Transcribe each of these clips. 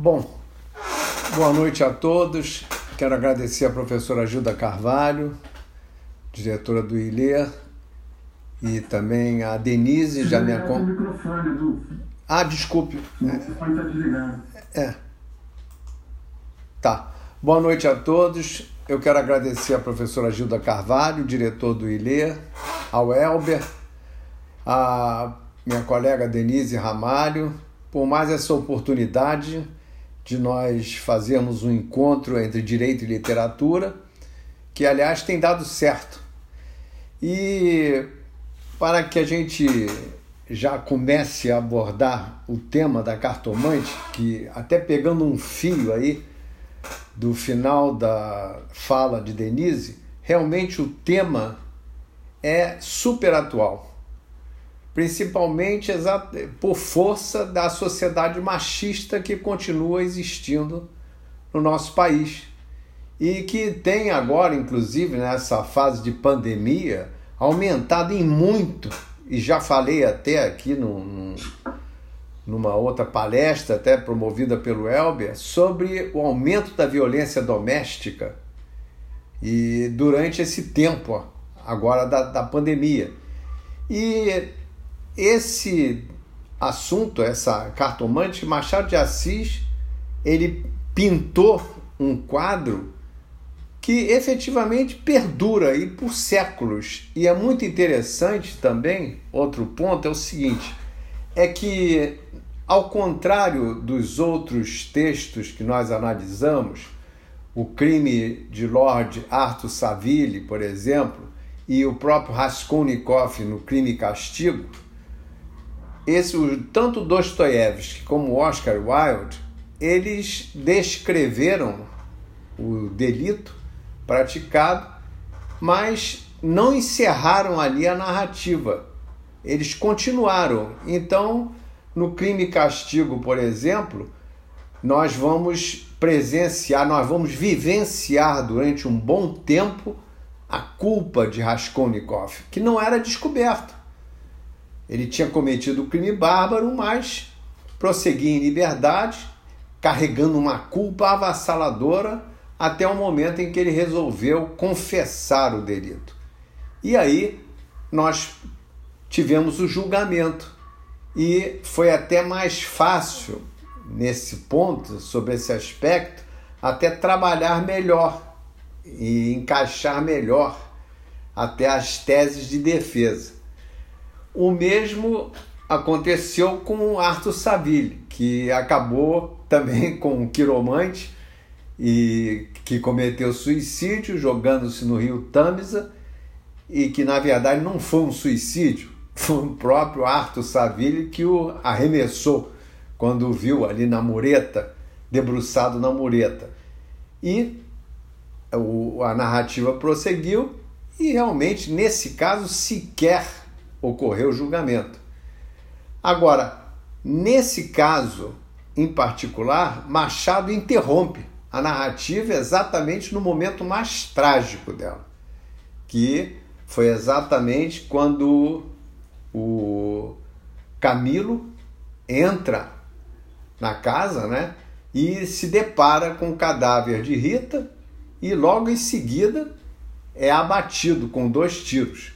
Bom, boa noite a todos. Quero agradecer a professora Gilda Carvalho, diretora do ILE, e também a Denise, já me acompanha. Ah, desculpe. Desligado. É. Tá. Boa noite a todos. Eu quero agradecer a professora Gilda Carvalho, diretor do ILE, ao Elber, a minha colega Denise Ramalho, por mais essa oportunidade de nós fazermos um encontro entre direito e literatura, que aliás tem dado certo. E para que a gente já comece a abordar o tema da cartomante, que até pegando um fio aí do final da fala de Denise, realmente o tema é super atual. Principalmente por força da sociedade machista que continua existindo no nosso país. E que tem agora, inclusive nessa fase de pandemia, aumentado em muito, e já falei até aqui num, numa outra palestra, até promovida pelo Elber, sobre o aumento da violência doméstica e durante esse tempo agora da, da pandemia. E esse assunto, essa cartomante, Machado de Assis, ele pintou um quadro que efetivamente perdura aí por séculos. E é muito interessante também, outro ponto é o seguinte, é que ao contrário dos outros textos que nós analisamos, o crime de Lord Arthur Saville, por exemplo, e o próprio Raskolnikov no Crime e Castigo, esse, tanto Dostoiévski como Oscar Wilde, eles descreveram o delito praticado, mas não encerraram ali a narrativa. Eles continuaram. Então, no crime e castigo, por exemplo, nós vamos presenciar, nós vamos vivenciar durante um bom tempo a culpa de Raskolnikov, que não era descoberto. Ele tinha cometido o crime bárbaro, mas prosseguia em liberdade, carregando uma culpa avassaladora até o momento em que ele resolveu confessar o delito. E aí nós tivemos o julgamento. E foi até mais fácil, nesse ponto, sobre esse aspecto, até trabalhar melhor e encaixar melhor até as teses de defesa. O mesmo aconteceu com Arthur Saville, que acabou também com o quiromante e que cometeu suicídio jogando-se no rio Tamisa e que na verdade não foi um suicídio, foi o próprio Arthur Saville que o arremessou quando o viu ali na mureta, debruçado na mureta. E o, a narrativa prosseguiu e realmente nesse caso sequer ocorreu julgamento. Agora, nesse caso em particular, Machado interrompe a narrativa exatamente no momento mais trágico dela, que foi exatamente quando o Camilo entra na casa, né, e se depara com o cadáver de Rita e logo em seguida é abatido com dois tiros.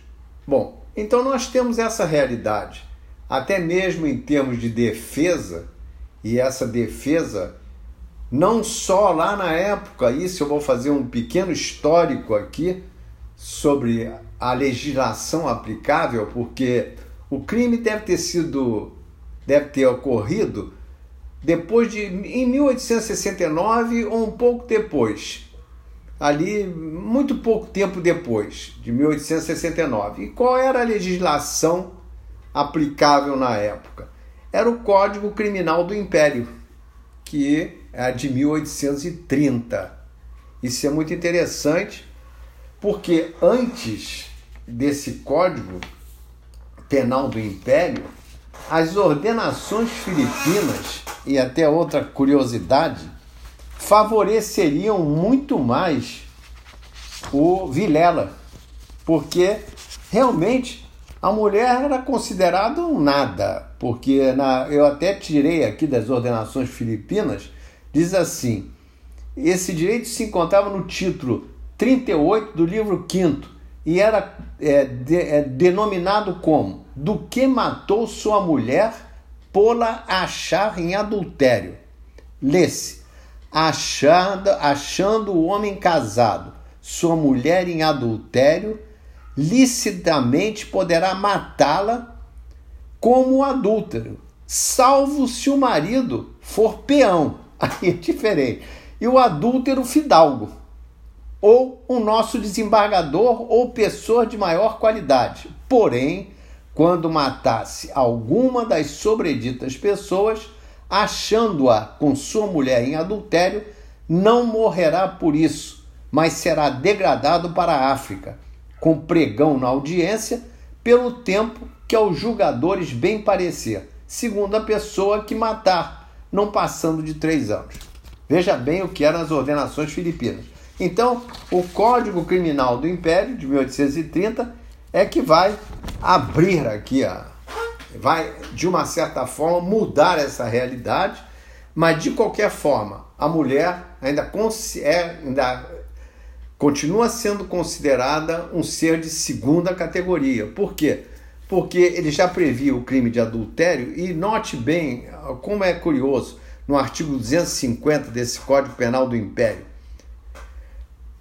Bom, então nós temos essa realidade, até mesmo em termos de defesa, e essa defesa não só lá na época, isso eu vou fazer um pequeno histórico aqui sobre a legislação aplicável, porque o crime deve ter sido, deve ter ocorrido depois de em 1869 ou um pouco depois. Ali, muito pouco tempo depois, de 1869. E qual era a legislação aplicável na época? Era o Código Criminal do Império, que é de 1830. Isso é muito interessante, porque antes desse Código Penal do Império, as ordenações filipinas, e até outra curiosidade, favoreceriam muito mais o Vilela, porque realmente a mulher era considerada um nada, porque na, eu até tirei aqui das ordenações filipinas diz assim: esse direito se encontrava no título 38 do livro 5 e era é, de, é, denominado como Do que matou sua mulher por-la achar em adultério. Lê-se: achando, achando o homem casado sua mulher em adultério, licitamente poderá matá-la como adúltero, salvo se o marido for peão. Aí é diferente. E o adúltero fidalgo, ou o nosso desembargador ou pessoa de maior qualidade. Porém, quando matasse alguma das sobreditas pessoas, achando-a com sua mulher em adultério, não morrerá por isso, mas será degradado para a África, com pregão na audiência, pelo tempo que aos julgadores bem parecer, segundo a pessoa que matar, não passando de três anos. Veja bem o que eram as ordenações filipinas. Então, o Código Criminal do Império, de 1830, é que vai abrir aqui, a, vai, de uma certa forma, mudar essa realidade, mas de qualquer forma, a mulher ainda, é, ainda continua sendo considerada um ser de segunda categoria. Por quê? Porque ele já previa o crime de adultério e note bem como é curioso no artigo 250 desse Código Penal do Império.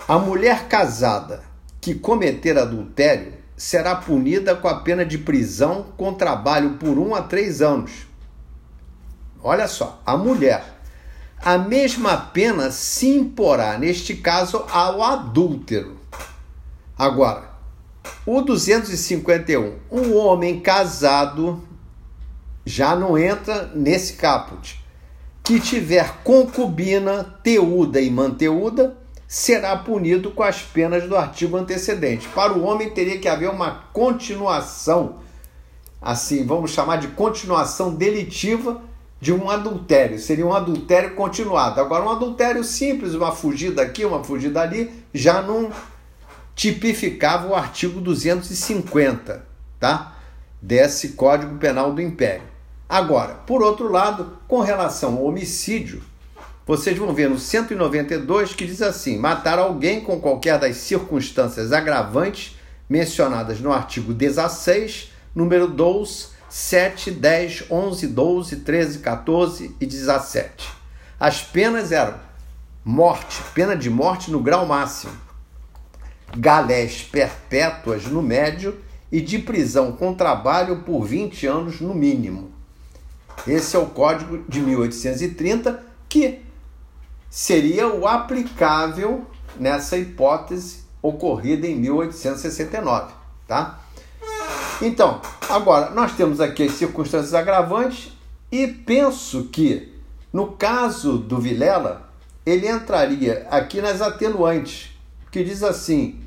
A mulher casada que cometer adultério será punida com a pena de prisão com trabalho por um a três anos. Olha só, a mulher. A mesma pena se imporá, neste caso, ao adúltero. Agora, o 251. Um homem casado já não entra nesse caput. Que tiver concubina, teuda e manteúda, será punido com as penas do artigo antecedente. Para o homem teria que haver uma continuação, assim, vamos chamar de continuação delitiva de um adultério. Seria um adultério continuado. Agora, um adultério simples, uma fugida aqui, uma fugida ali, já não tipificava o artigo 250, tá? Desse Código Penal do Império. Agora, por outro lado, com relação ao homicídio, vocês vão ver no 192 que diz assim: matar alguém com qualquer das circunstâncias agravantes mencionadas no artigo 16, número 12, 7, 10, 11, 12, 13, 14 e 17. As penas eram morte, pena de morte no grau máximo, galés perpétuas no médio e de prisão com trabalho por 20 anos no mínimo. Esse é o Código de 1830 que seria o aplicável nessa hipótese ocorrida em 1869, tá? Então, agora nós temos aqui as circunstâncias agravantes e penso que no caso do Vilela, ele entraria aqui nas atenuantes, que diz assim: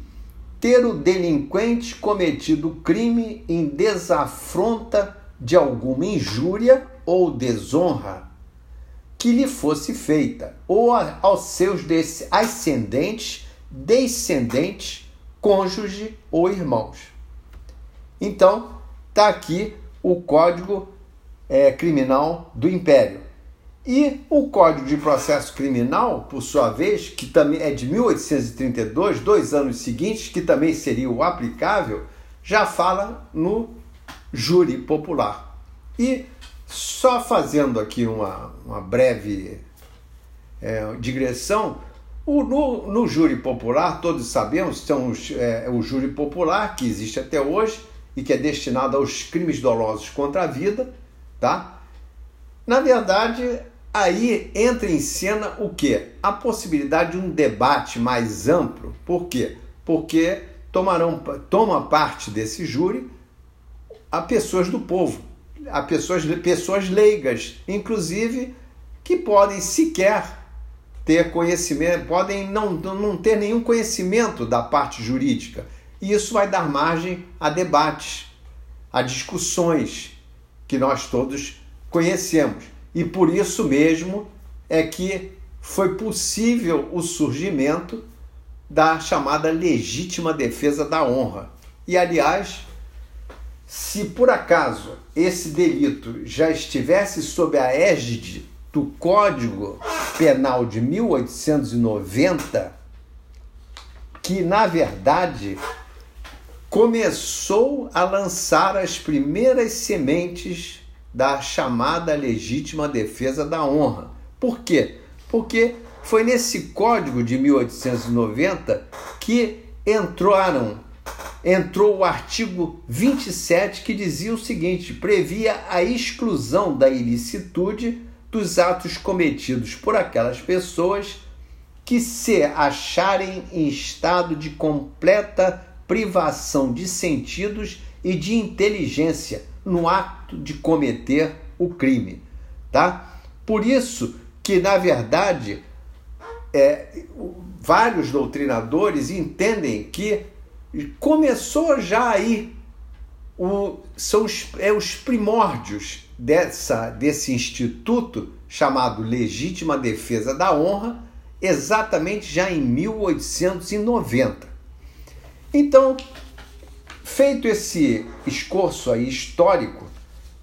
ter o delinquente cometido crime em desafronta de alguma injúria ou desonra que lhe fosse feita, ou aos seus ascendentes, descendentes, cônjuge ou irmãos. Então, está aqui o Código é, Criminal do Império. E o Código de Processo Criminal, por sua vez, que também é de 1832, dois anos seguintes, que também seria o aplicável, já fala no júri popular. E só fazendo aqui uma, uma breve é, digressão, o, no, no, júri popular, todos sabemos, são os, é, o júri popular que existe até hoje e que é destinado aos crimes dolosos contra a vida, tá? Na verdade, aí entra em cena o que? A possibilidade de um debate mais amplo. Por quê? Porque tomarão, toma parte desse júri a pessoas do povo, a pessoas, pessoas leigas, inclusive que podem sequer ter conhecimento, podem não, não ter nenhum conhecimento da parte jurídica. E isso vai dar margem a debates, a discussões que nós todos conhecemos. E por isso mesmo é que foi possível o surgimento da chamada legítima defesa da honra. E aliás, se por acaso esse delito já estivesse sob a égide do Código Penal de 1890, que na verdade começou a lançar as primeiras sementes da chamada legítima defesa da honra. Por quê? Porque foi nesse código de 1890 que entraram entrou o artigo 27 que dizia o seguinte: previa a exclusão da ilicitude dos atos cometidos por aquelas pessoas que se acharem em estado de completa privação de sentidos e de inteligência no ato de cometer o crime, tá? Por isso que na verdade é, vários doutrinadores entendem que começou já aí o, são os, é, os primórdios dessa, desse instituto chamado Legítima Defesa da Honra, exatamente já em 1890. Então, feito esse esforço aí histórico,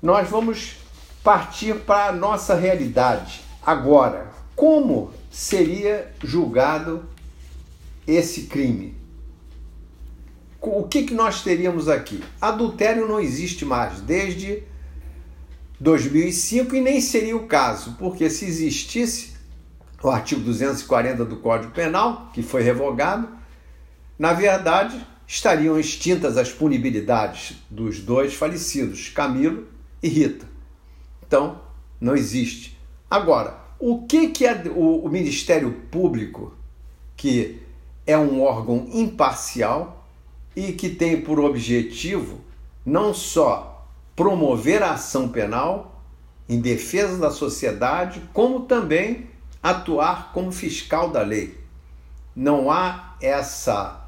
nós vamos partir para a nossa realidade. Agora, como seria julgado esse crime? O que, que nós teríamos aqui? Adultério não existe mais desde 2005 e nem seria o caso, porque se existisse o artigo 240 do Código Penal, que foi revogado, na verdade estariam extintas as punibilidades dos dois falecidos, Camilo e Rita. Então, não existe. Agora, o que, que é o, o Ministério Público, que é um órgão imparcial, e que tem por objetivo não só promover a ação penal em defesa da sociedade, como também atuar como fiscal da lei. Não há essa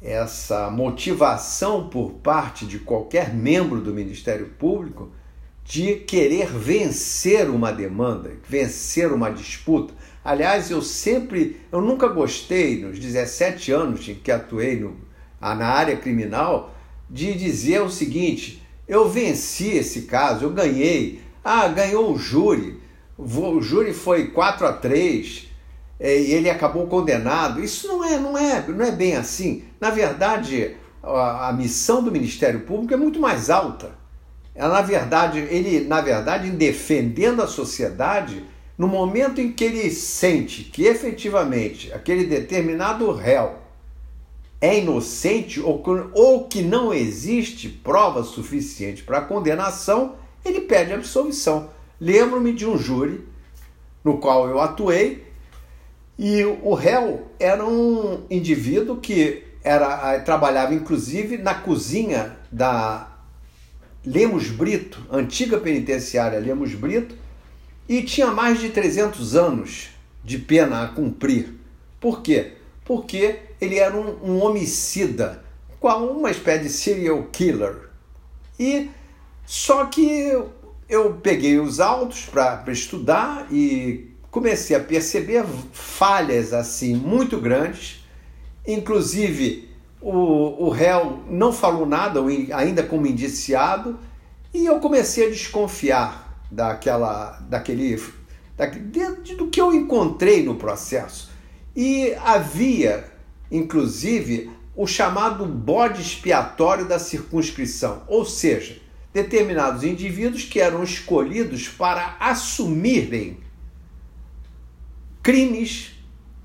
essa motivação por parte de qualquer membro do Ministério Público de querer vencer uma demanda, vencer uma disputa. Aliás, eu sempre, eu nunca gostei, nos 17 anos em que atuei no, na área criminal de dizer o seguinte: eu venci esse caso, eu ganhei. Ah, ganhou o júri. O júri foi 4 a 3 é, e ele acabou condenado. Isso não é, não é, não é bem assim. Na verdade, a, a missão do Ministério Público é muito mais alta. É, na verdade, ele, na verdade, defendendo a sociedade, no momento em que ele sente que efetivamente aquele determinado réu é inocente ou, ou que não existe prova suficiente para condenação, ele pede absolvição. Lembro-me de um júri no qual eu atuei e o réu era um indivíduo que era trabalhava inclusive na cozinha da Lemos Brito, antiga penitenciária Lemos Brito, e tinha mais de 300 anos de pena a cumprir. Por quê? Porque ele era um, um homicida, qual uma espécie de serial killer. E só que eu, peguei os autos para estudar e comecei a perceber falhas assim muito grandes, inclusive o, o réu não falou nada, ainda como indiciado, e eu comecei a desconfiar daquela, daquele, daquele do que eu encontrei no processo. E havia inclusive, o chamado bode expiatório da circunscrição, ou seja, determinados indivíduos que eram escolhidos para assumirem crimes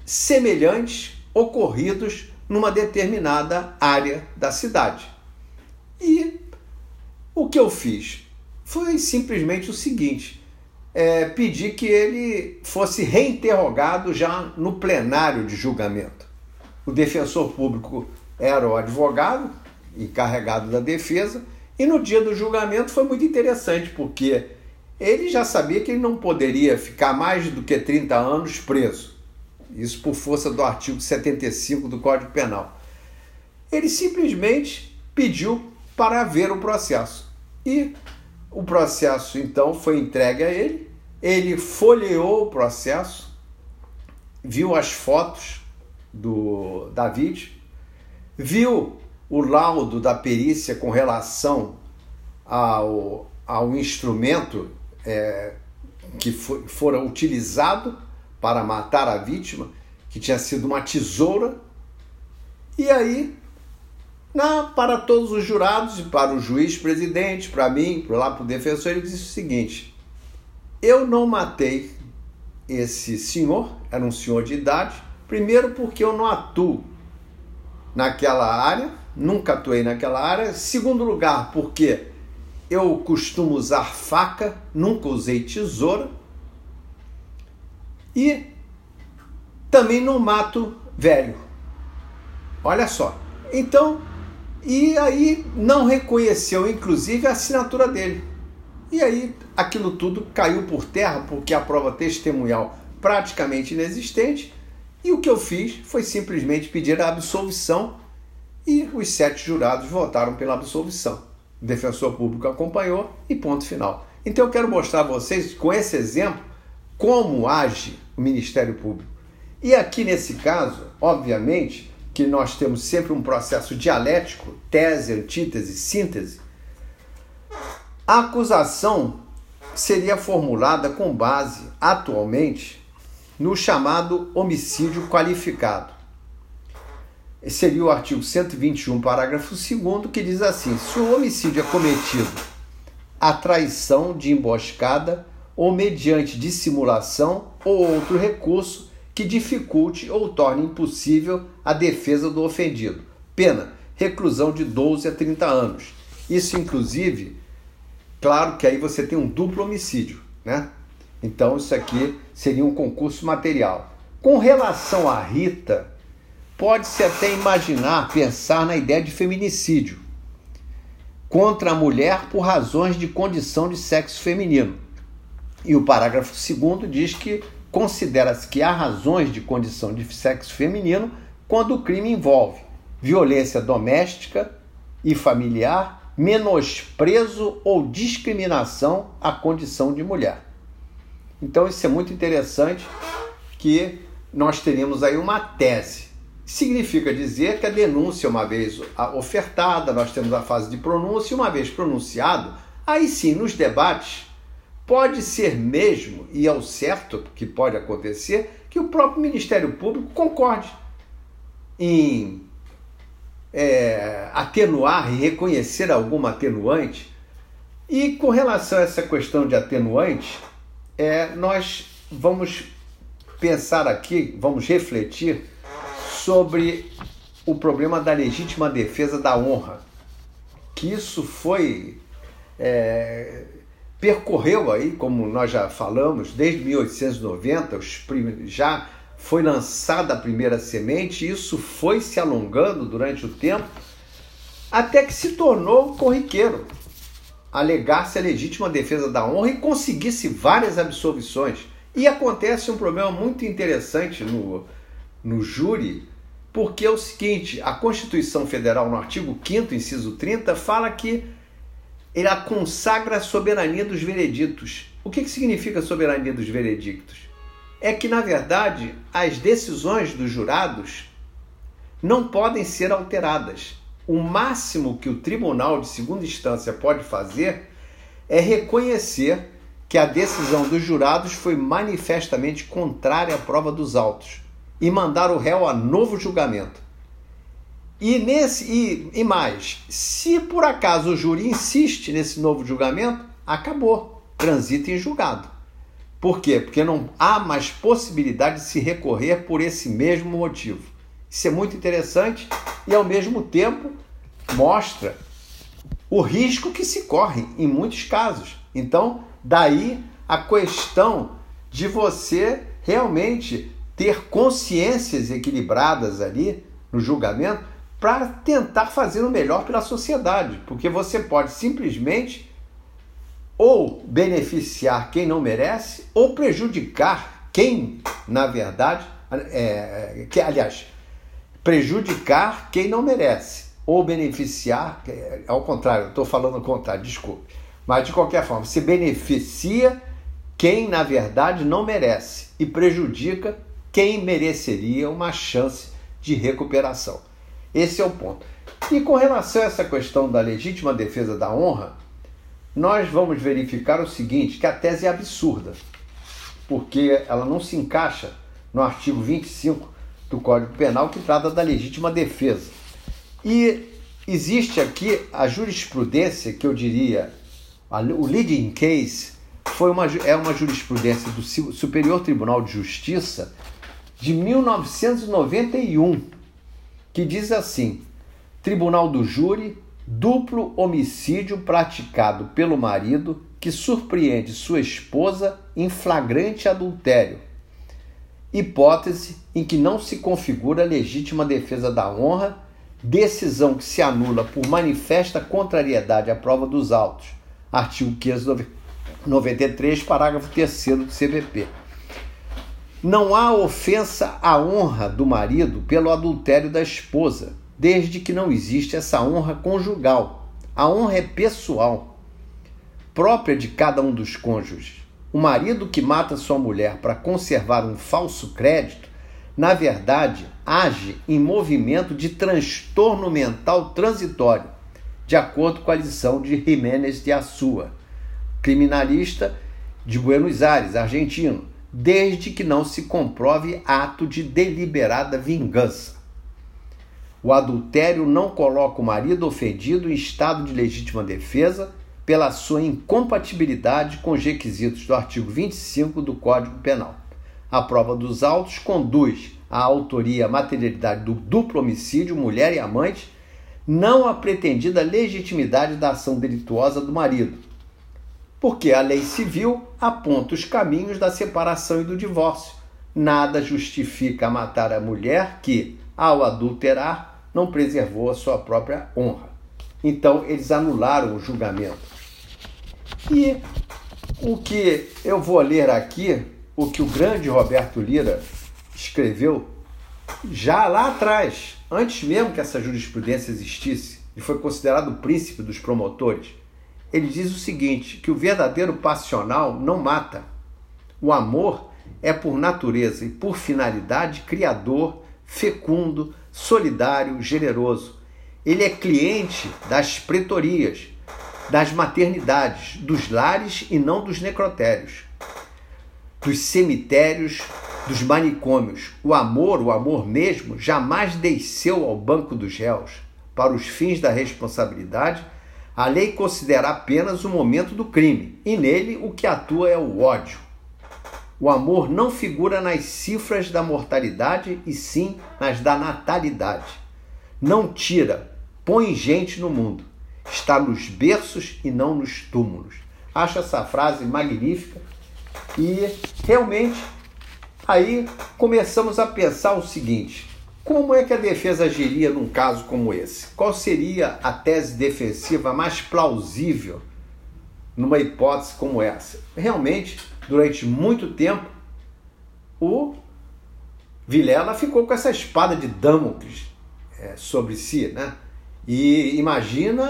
semelhantes ocorridos numa determinada área da cidade. E o que eu fiz foi simplesmente o seguinte: é, pedir que ele fosse reinterrogado já no plenário de julgamento. O defensor público era o advogado encarregado da defesa, e no dia do julgamento foi muito interessante, porque ele já sabia que ele não poderia ficar mais do que 30 anos preso. Isso por força do artigo 75 do Código Penal. Ele simplesmente pediu para ver o processo. E o processo então foi entregue a ele. Ele folheou o processo, viu as fotos do David, viu o laudo da perícia com relação ao, ao instrumento é, que for, fora utilizado para matar a vítima, que tinha sido uma tesoura. E aí, na, para todos os jurados para o juiz presidente, para mim, para lá para o defensor, ele disse o seguinte: eu não matei esse senhor, era um senhor de idade, primeiro porque eu não atuo naquela área, nunca atuei naquela área. Segundo lugar, porque eu costumo usar faca, nunca usei tesoura. E também não mato velho. Olha só. Então, e aí não reconheceu, inclusive, a assinatura dele. E aí aquilo tudo caiu por terra porque a prova testemunhal praticamente inexistente. E o que eu fiz foi simplesmente pedir a absolvição e os sete jurados votaram pela absolvição. O defensor público acompanhou e ponto final. Então eu quero mostrar a vocês, com esse exemplo, como age o Ministério Público. E aqui nesse caso, obviamente, que nós temos sempre um processo dialético, tese, antítese, síntese, a acusação seria formulada com base, atualmente, no chamado homicídio qualificado. Seria o artigo 121, parágrafo 2, que diz assim: se o homicídio é cometido a traição de emboscada ou mediante dissimulação ou outro recurso que dificulte ou torne impossível a defesa do ofendido. Pena: reclusão de 12 a 30 anos. Isso, inclusive, claro que aí você tem um duplo homicídio, né? Então, isso aqui seria um concurso material. Com relação à Rita, pode-se até imaginar, pensar na ideia de feminicídio contra a mulher por razões de condição de sexo feminino. E o parágrafo 2 diz que considera-se que há razões de condição de sexo feminino quando o crime envolve violência doméstica e familiar, menosprezo ou discriminação à condição de mulher. Então isso é muito interessante que nós teríamos aí uma tese significa dizer que a denúncia, uma vez ofertada, nós temos a fase de pronúncia, e uma vez pronunciado, aí sim, nos debates, pode ser mesmo, e é o certo que pode acontecer, que o próprio Ministério Público concorde em é, atenuar e reconhecer alguma atenuante. E com relação a essa questão de atenuante, é, nós vamos pensar aqui, vamos refletir sobre o problema da legítima defesa da honra, que isso foi é, percorreu aí, como nós já falamos, desde 1890, os já foi lançada a primeira semente, e isso foi se alongando durante o tempo, até que se tornou corriqueiro alegar-se a legítima defesa da honra e conseguisse várias absolvições. E acontece um problema muito interessante no, no júri, porque é o seguinte, a Constituição Federal, no artigo 5 inciso 30, fala que ele consagra a soberania dos vereditos. O que, que significa soberania dos veredictos? É que, na verdade, as decisões dos jurados não podem ser alteradas. O máximo que o tribunal de segunda instância pode fazer é reconhecer que a decisão dos jurados foi manifestamente contrária à prova dos autos e mandar o réu a novo julgamento. E, nesse, e, e mais, se por acaso o júri insiste nesse novo julgamento, acabou, transita em julgado. Por quê? Porque não há mais possibilidade de se recorrer por esse mesmo motivo. Isso é muito interessante e, ao mesmo tempo, mostra o risco que se corre em muitos casos. Então, daí a questão de você realmente ter consciências equilibradas ali no julgamento para tentar fazer o melhor pela sociedade, porque você pode simplesmente ou beneficiar quem não merece ou prejudicar quem, na verdade, é, que aliás, prejudicar quem não merece ou beneficiar, é, ao contrário, estou falando ao contrário, desculpe, mas de qualquer forma, se beneficia quem na verdade não merece e prejudica quem mereceria uma chance de recuperação. Esse é o ponto. E com relação a essa questão da legítima defesa da honra, nós vamos verificar o seguinte, que a tese é absurda. porque ela não se encaixa no artigo 25 do Código Penal que trata da legítima defesa. E existe aqui a jurisprudência que eu diria, o leading case foi uma, é uma jurisprudência do Superior Tribunal de Justiça de 1991, que diz assim: Tribunal do Júri, duplo homicídio praticado pelo marido que surpreende sua esposa em flagrante adultério. Hipótese em que não se configura legítima defesa da honra, decisão que se anula por manifesta contrariedade à prova dos autos. Artigo 593, parágrafo 3 do CVP. Não há ofensa à honra do marido pelo adultério da esposa, desde que não existe essa honra conjugal. A honra é pessoal, própria de cada um dos cônjuges. O marido que mata sua mulher para conservar um falso crédito, na verdade, age em movimento de transtorno mental transitório, de acordo com a lição de Jiménez de Assua, criminalista de Buenos Aires, argentino desde que não se comprove ato de deliberada vingança. O adultério não coloca o marido ofendido em estado de legítima defesa pela sua incompatibilidade com os requisitos do artigo 25 do Código Penal. A prova dos autos conduz à autoria à materialidade do duplo homicídio, mulher e amante, não a pretendida legitimidade da ação delituosa do marido, porque a lei civil aponta os caminhos da separação e do divórcio. Nada justifica matar a mulher que, ao adulterar, não preservou a sua própria honra. Então, eles anularam o julgamento. E o que eu vou ler aqui, o que o grande Roberto Lira escreveu já lá atrás, antes mesmo que essa jurisprudência existisse, e foi considerado o príncipe dos promotores ele diz o seguinte: que o verdadeiro passional não mata. O amor é por natureza e por finalidade criador, fecundo, solidário, generoso. Ele é cliente das pretorias, das maternidades, dos lares e não dos necrotérios, dos cemitérios, dos manicômios. O amor, o amor mesmo, jamais desceu ao banco dos réus para os fins da responsabilidade a lei considera apenas o momento do crime, e nele o que atua é o ódio. O amor não figura nas cifras da mortalidade e sim nas da natalidade. Não tira, põe gente no mundo. Está nos berços e não nos túmulos. Acho essa frase magnífica e realmente aí começamos a pensar o seguinte: como é que a defesa agiria num caso como esse? Qual seria a tese defensiva mais plausível numa hipótese como essa? Realmente, durante muito tempo, o Vilela ficou com essa espada de Damocles é, sobre si, né? E imagina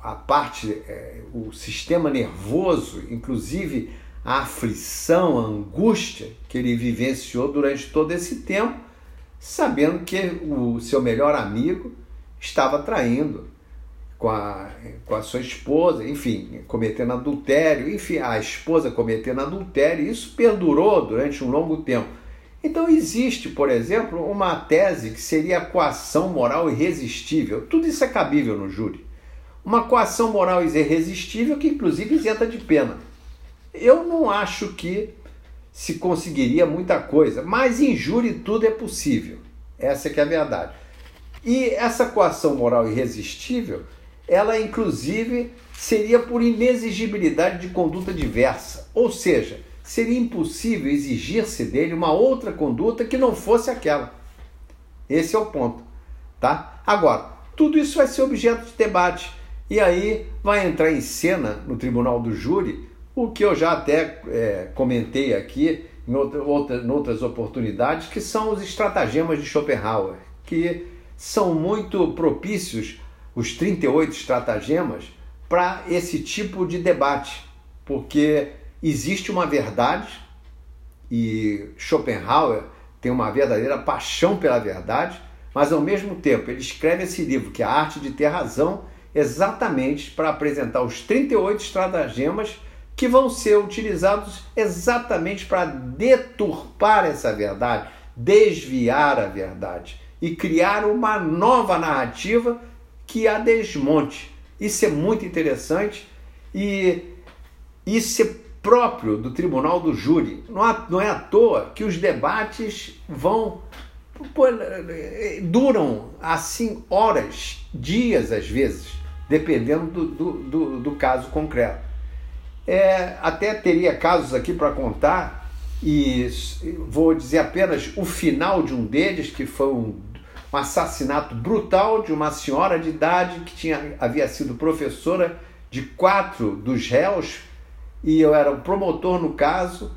a, parte, é, o sistema nervoso, inclusive a aflição, a angústia que ele vivenciou durante todo esse tempo sabendo que o seu melhor amigo estava traindo com a, com a sua esposa, enfim, cometendo adultério, enfim, a esposa cometendo adultério, isso perdurou durante um longo tempo. Então existe, por exemplo, uma tese que seria a coação moral irresistível. Tudo isso é cabível no júri. Uma coação moral irresistível que inclusive isenta de pena. Eu não acho que se conseguiria muita coisa, mas em júri tudo é possível. Essa é que é a verdade. E essa coação moral irresistível, ela inclusive seria por inexigibilidade de conduta diversa, ou seja, seria impossível exigir-se dele uma outra conduta que não fosse aquela. Esse é o ponto, tá? Agora, tudo isso vai ser objeto de debate e aí vai entrar em cena no tribunal do júri o que eu já até é, comentei aqui em, outra, outra, em outras oportunidades, que são os estratagemas de Schopenhauer, que são muito propícios, os 38 estratagemas, para esse tipo de debate, porque existe uma verdade e Schopenhauer tem uma verdadeira paixão pela verdade, mas ao mesmo tempo ele escreve esse livro, que é a arte de ter razão, exatamente para apresentar os 38 estratagemas que vão ser utilizados exatamente para deturpar essa verdade, desviar a verdade e criar uma nova narrativa que a desmonte. Isso é muito interessante e isso é próprio do tribunal do júri. Não é à toa que os debates vão duram assim horas, dias às vezes, dependendo do, do, do, do caso concreto. É, até teria casos aqui para contar, e vou dizer apenas o final de um deles, que foi um, um assassinato brutal de uma senhora de idade que tinha, havia sido professora de quatro dos réus, e eu era o promotor no caso,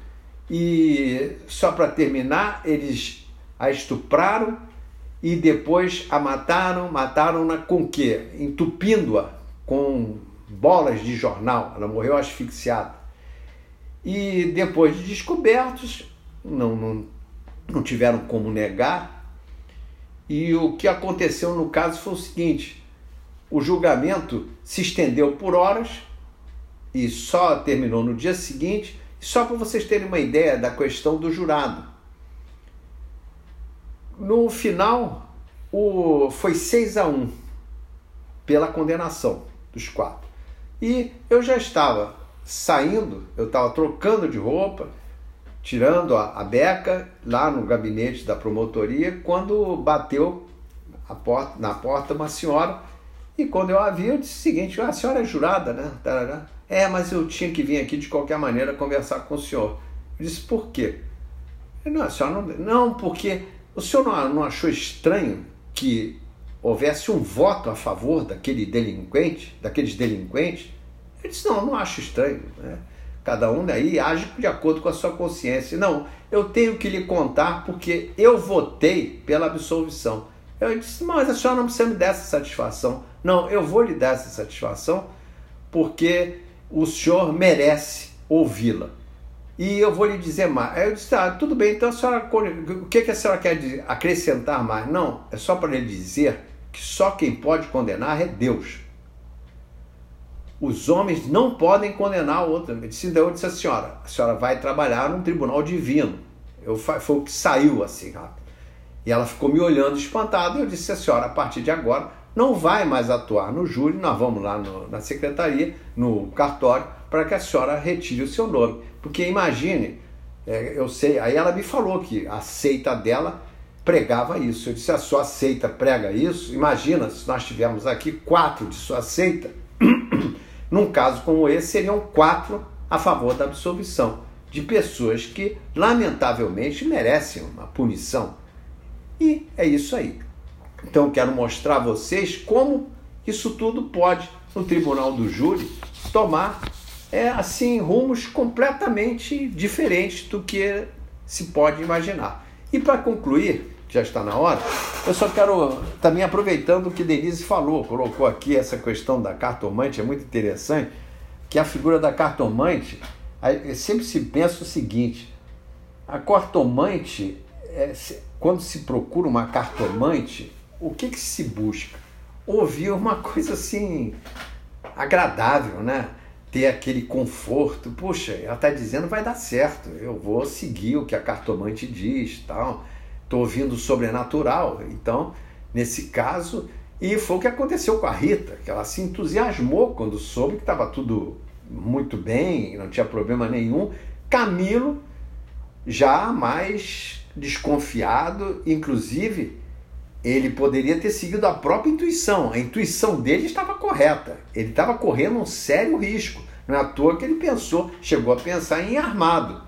e só para terminar, eles a estupraram e depois a mataram, mataram-na com quê? Entupindo-a com bolas de jornal. Ela morreu asfixiada. E depois de descobertos, não, não, não tiveram como negar. E o que aconteceu no caso foi o seguinte: o julgamento se estendeu por horas e só terminou no dia seguinte. Só para vocês terem uma ideia da questão do jurado. No final, o, foi 6 a 1 pela condenação dos quatro. E eu já estava saindo, eu estava trocando de roupa, tirando a, a beca lá no gabinete da promotoria, quando bateu porta, na porta uma senhora. E quando eu a vi, eu disse o seguinte: ah, a senhora é jurada, né? É, mas eu tinha que vir aqui de qualquer maneira conversar com o senhor. Eu disse: por quê? Não, a senhora não. Não, porque o senhor não, não achou estranho que houvesse um voto a favor daquele delinquente, daqueles delinquentes, ele disse, não, não acho estranho. Né? Cada um daí age de acordo com a sua consciência. Não, eu tenho que lhe contar porque eu votei pela absolvição. Eu disse, mas a senhora não precisa me dar essa satisfação. Não, eu vou lhe dar essa satisfação porque o senhor merece ouvi-la. E eu vou lhe dizer mais. Aí eu disse, ah, tudo bem, então a senhora, o que, que a senhora quer acrescentar mais? Não, é só para lhe dizer que só quem pode condenar é Deus. Os homens não podem condenar o outro. Eu disse, então eu disse a senhora, a senhora vai trabalhar num tribunal divino. Eu, foi o que saiu assim rápido. E ela ficou me olhando espantada. Eu disse a senhora, a partir de agora, não vai mais atuar no júri, nós vamos lá no, na secretaria, no cartório, para que a senhora retire o seu nome. Porque imagine, é, eu sei, aí ela me falou que a seita dela pregava isso. Eu disse, a sua seita prega isso? Imagina se nós tivermos aqui quatro de sua seita. Num caso como esse, seriam quatro a favor da absolvição de pessoas que, lamentavelmente, merecem uma punição. E é isso aí. Então, quero mostrar a vocês como isso tudo pode, no tribunal do júri, tomar é assim rumos completamente diferentes do que se pode imaginar. E para concluir, já está na hora, eu só quero também aproveitando o que Denise falou, colocou aqui essa questão da cartomante, é muito interessante, que a figura da cartomante, sempre se pensa o seguinte, a cartomante, é, quando se procura uma cartomante, o que, que se busca? Ouvir uma coisa assim agradável, né? ter aquele conforto. Puxa, ela está dizendo vai dar certo, eu vou seguir o que a cartomante diz, tal. Estou ouvindo o sobrenatural. Então, nesse caso, e foi o que aconteceu com a Rita, que ela se entusiasmou quando soube que estava tudo muito bem, não tinha problema nenhum. Camilo já mais desconfiado, inclusive ele poderia ter seguido a própria intuição. A intuição dele estava correta. Ele estava correndo um sério risco. Não é à toa que ele pensou, chegou a pensar em armado.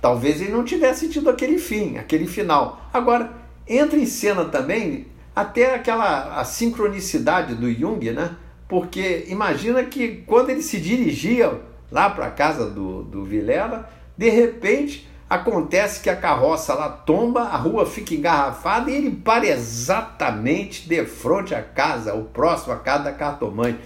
Talvez ele não tivesse tido aquele fim, aquele final. Agora, entra em cena também até aquela a sincronicidade do Jung, né? Porque imagina que quando ele se dirigia lá para a casa do, do Vilela, de repente Acontece que a carroça lá tomba, a rua fica engarrafada e ele para exatamente de frente à casa, o próximo à casa da cartomante.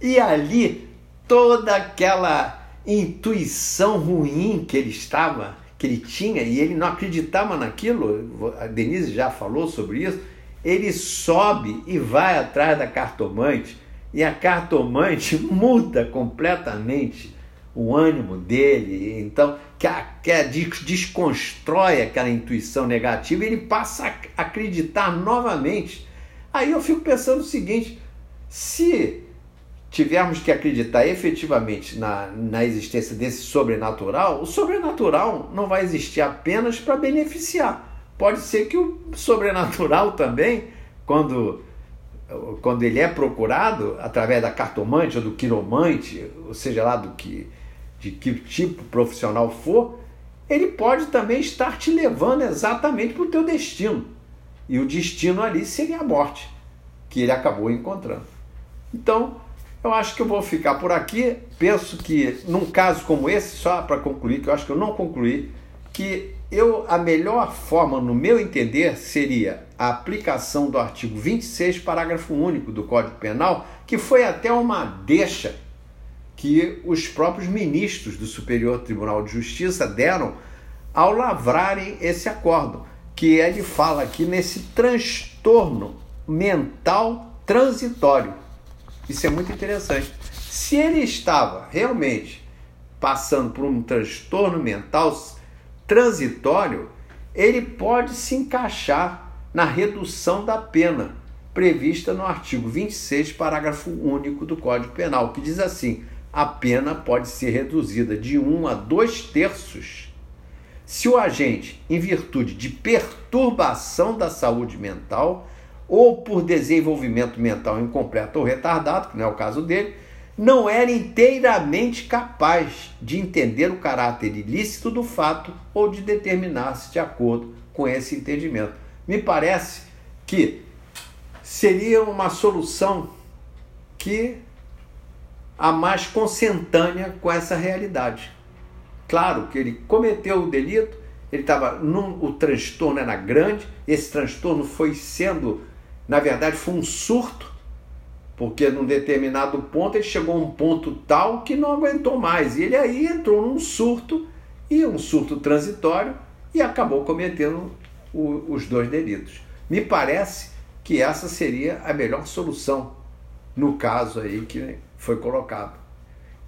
E ali toda aquela intuição ruim que ele estava, que ele tinha, e ele não acreditava naquilo, a Denise já falou sobre isso, ele sobe e vai atrás da cartomante, e a cartomante muda completamente o ânimo dele, então que, a, que a, desconstrói aquela intuição negativa, ele passa a acreditar novamente. Aí eu fico pensando o seguinte: se tivermos que acreditar efetivamente na, na existência desse sobrenatural, o sobrenatural não vai existir apenas para beneficiar. Pode ser que o sobrenatural também, quando, quando ele é procurado através da cartomante ou do quiromante, ou seja lá do que de que tipo profissional for, ele pode também estar te levando exatamente para o teu destino. E o destino ali seria a morte, que ele acabou encontrando. Então, eu acho que eu vou ficar por aqui. Penso que num caso como esse, só para concluir, que eu acho que eu não concluí, que eu a melhor forma, no meu entender, seria a aplicação do artigo 26, parágrafo único do Código Penal, que foi até uma deixa que os próprios ministros do Superior Tribunal de Justiça deram ao lavrarem esse acordo, que ele fala aqui nesse transtorno mental transitório. Isso é muito interessante. Se ele estava realmente passando por um transtorno mental transitório, ele pode se encaixar na redução da pena prevista no artigo 26, parágrafo único do Código Penal, que diz assim: a pena pode ser reduzida de um a dois terços se o agente, em virtude de perturbação da saúde mental ou por desenvolvimento mental incompleto ou retardado, que não é o caso dele, não era inteiramente capaz de entender o caráter ilícito do fato ou de determinar-se de acordo com esse entendimento. Me parece que seria uma solução que a mais consentânea com essa realidade. Claro que ele cometeu o delito, ele estava o transtorno era grande, esse transtorno foi sendo, na verdade, foi um surto, porque num determinado ponto ele chegou a um ponto tal que não aguentou mais. E ele aí entrou num surto, e um surto transitório, e acabou cometendo o, os dois delitos. Me parece que essa seria a melhor solução no caso aí que foi colocado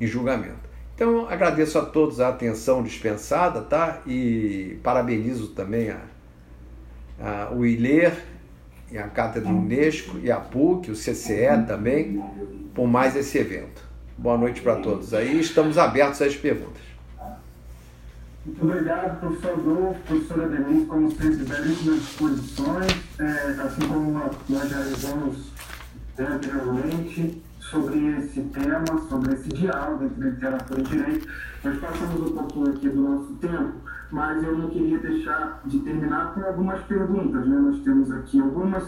em julgamento. Então agradeço a todos a atenção dispensada, tá? E parabenizo também a, a, o ILER e a Cátedra Unesco e a PUC, o CCE também, por mais esse evento. Boa noite para todos aí, estamos abertos às perguntas. Muito obrigado, professor Adolfo, professora Denise, como sempre, belíssimas disposições, é, assim como nós realizamos anteriormente sobre esse tema, sobre esse diálogo entre literatura e direito. Nós passamos um pouquinho aqui do nosso tempo, mas eu não queria deixar de terminar com algumas perguntas. Né? Nós temos aqui algumas